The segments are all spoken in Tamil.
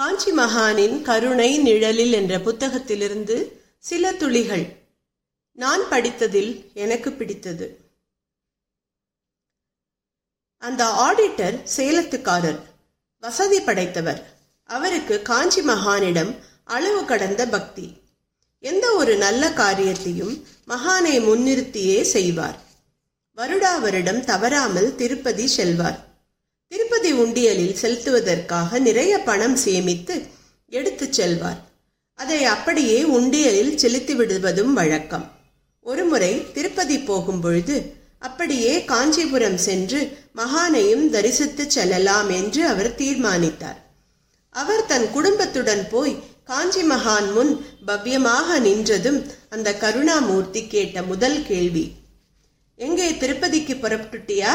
காஞ்சி மகானின் கருணை நிழலில் என்ற புத்தகத்திலிருந்து சில துளிகள். நான் படித்ததில் எனக்கு பிடித்தது. அந்த ஆடிட்டர் சேலத்துக்காரர் வசதி படைத்தவர். அவருக்கு காஞ்சி மகானிடம் அளவு கடந்த பக்தி. எந்த ஒரு நல்ல காரியத்தையும் மகானை முன்னிறுத்தியே செய்வார். வருடா வருடம் தவறாமல் திருப்பதி செல்வார். திருப்பதி உண்டியலில் செலுத்துவதற்காக நிறைய பணம் சேமித்து எடுத்து செல்வார். அதை அப்படியே உண்டியலில் செலுத்தி விடுவதும் வழக்கம். ஒருமுறை திருப்பதி போகும் பொழுது அப்படியே காஞ்சிபுரம் சென்று மகானையும் தரிசித்து செல்லலாம் என்று அவர் தீர்மானித்தார். அவர் தன் குடும்பத்துடன் போய் காஞ்சி மகான் முன் பவ்யமாக நின்றதும் அந்த கருணாமூர்த்தி கேட்ட முதல் கேள்வி எங்கே திருப்பதிக்கு புறப்பட்டுட்டியா?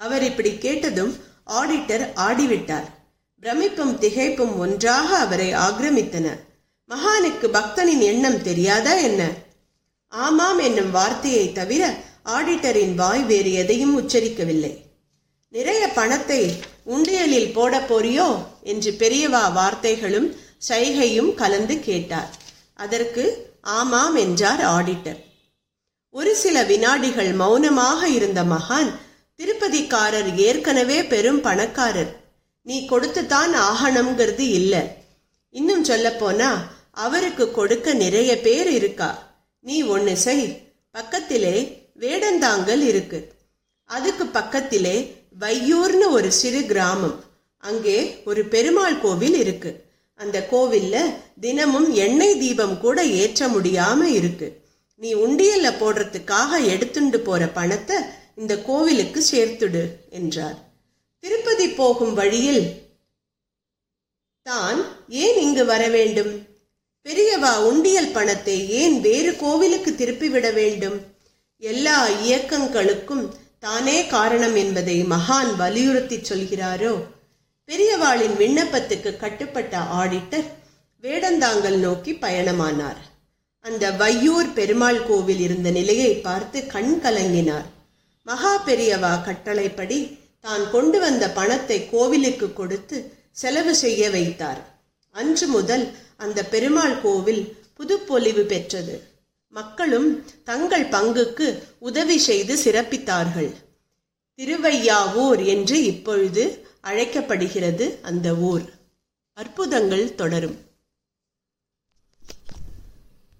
அவர் இப்படி கேட்டதும் ஆடிட்டர் ஆடிவிட்டார். பிரமிப்பும் திகைப்பும் ஒன்றாக அவரை ஆக்கிரமித்தன. மகானுக்கு பக்தனின் எண்ணம் தெரியாதா என்ன? ஆமாம் என்னும் வார்த்தையை தவிர ஆடிட்டரின் வாய் வேறு எதையும் உச்சரிக்கவில்லை. நிறைய பணத்தை உண்டியலில் போட போறியோ? என்று பெரியவா வார்த்தைகளும் சைகையும் கலந்து கேட்டார். அதற்கு ஆமாம் என்றார் ஆடிட்டர். ஒரு சில வினாடிகள் மௌனமாக இருந்த மகான் திருப்பதிக்காரர் ஏற்கனவே பெரும் பணக்காரர். நீ கொடுத்துதான் ஆகணுங்கிறது இல்ல. இன்னும் சொல்ல போனா அவருக்கு கொடுக்க நிறைய பேர் இருக்கா. நீ ஒன்று செய். பக்கத்திலே வேடந்தாங்கல் இருக்கு. அதுக்கு பக்கத்திலே வையூர்னு ஒரு சிறு கிராமம். அங்கே ஒரு பெருமாள் கோவில் இருக்கு. அந்த கோவில்ல தினமும் எண்ணெய் தீபம் கூட ஏற்ற முடியாம இருக்கு. நீ உண்டியல்ல போடுறதுக்காக எடுத்துண்டு போற பணத்தை இந்த கோவிலுக்கு சேர்த்துடு என்றார். திருப்பதி போகும் வழியில் தான் ஏன் இங்கு வர வேண்டும்? பெரியவா உண்டியல் பணத்தை ஏன் வேறு கோவிலுக்கு திருப்பிவிட வேண்டும்? எல்லா இயக்கங்களுக்கும் தானே காரணம் என்பதை மகான் வலியுறுத்தி சொல்கிறாரோ? பெரியவாளின் விண்ணப்பத்துக்கு கட்டுப்பட்ட ஆடிட்டர் வேடந்தாங்கல் நோக்கி பயணமானார். அந்த வையூர் பெருமாள் கோவில் இருந்த நிலையை பார்த்து கண் கலங்கினார். மகா பெரியவா கட்டளைப்படி தான் கொண்டு வந்த பணத்தை கோவிலுக்கு கொடுத்து செலவு செய்ய வைத்தார். அன்று முதல் அந்த பெருமாள் கோவில் புதுப்பொலிவு பெற்றது. மக்களும் தங்கள் பங்குக்கு உதவி செய்து சிறப்பித்தார்கள். திருவையாவூர் என்று இப்பொழுது அழைக்கப்படுகிறது அந்த ஊர். அற்புதங்கள் தொடரும்.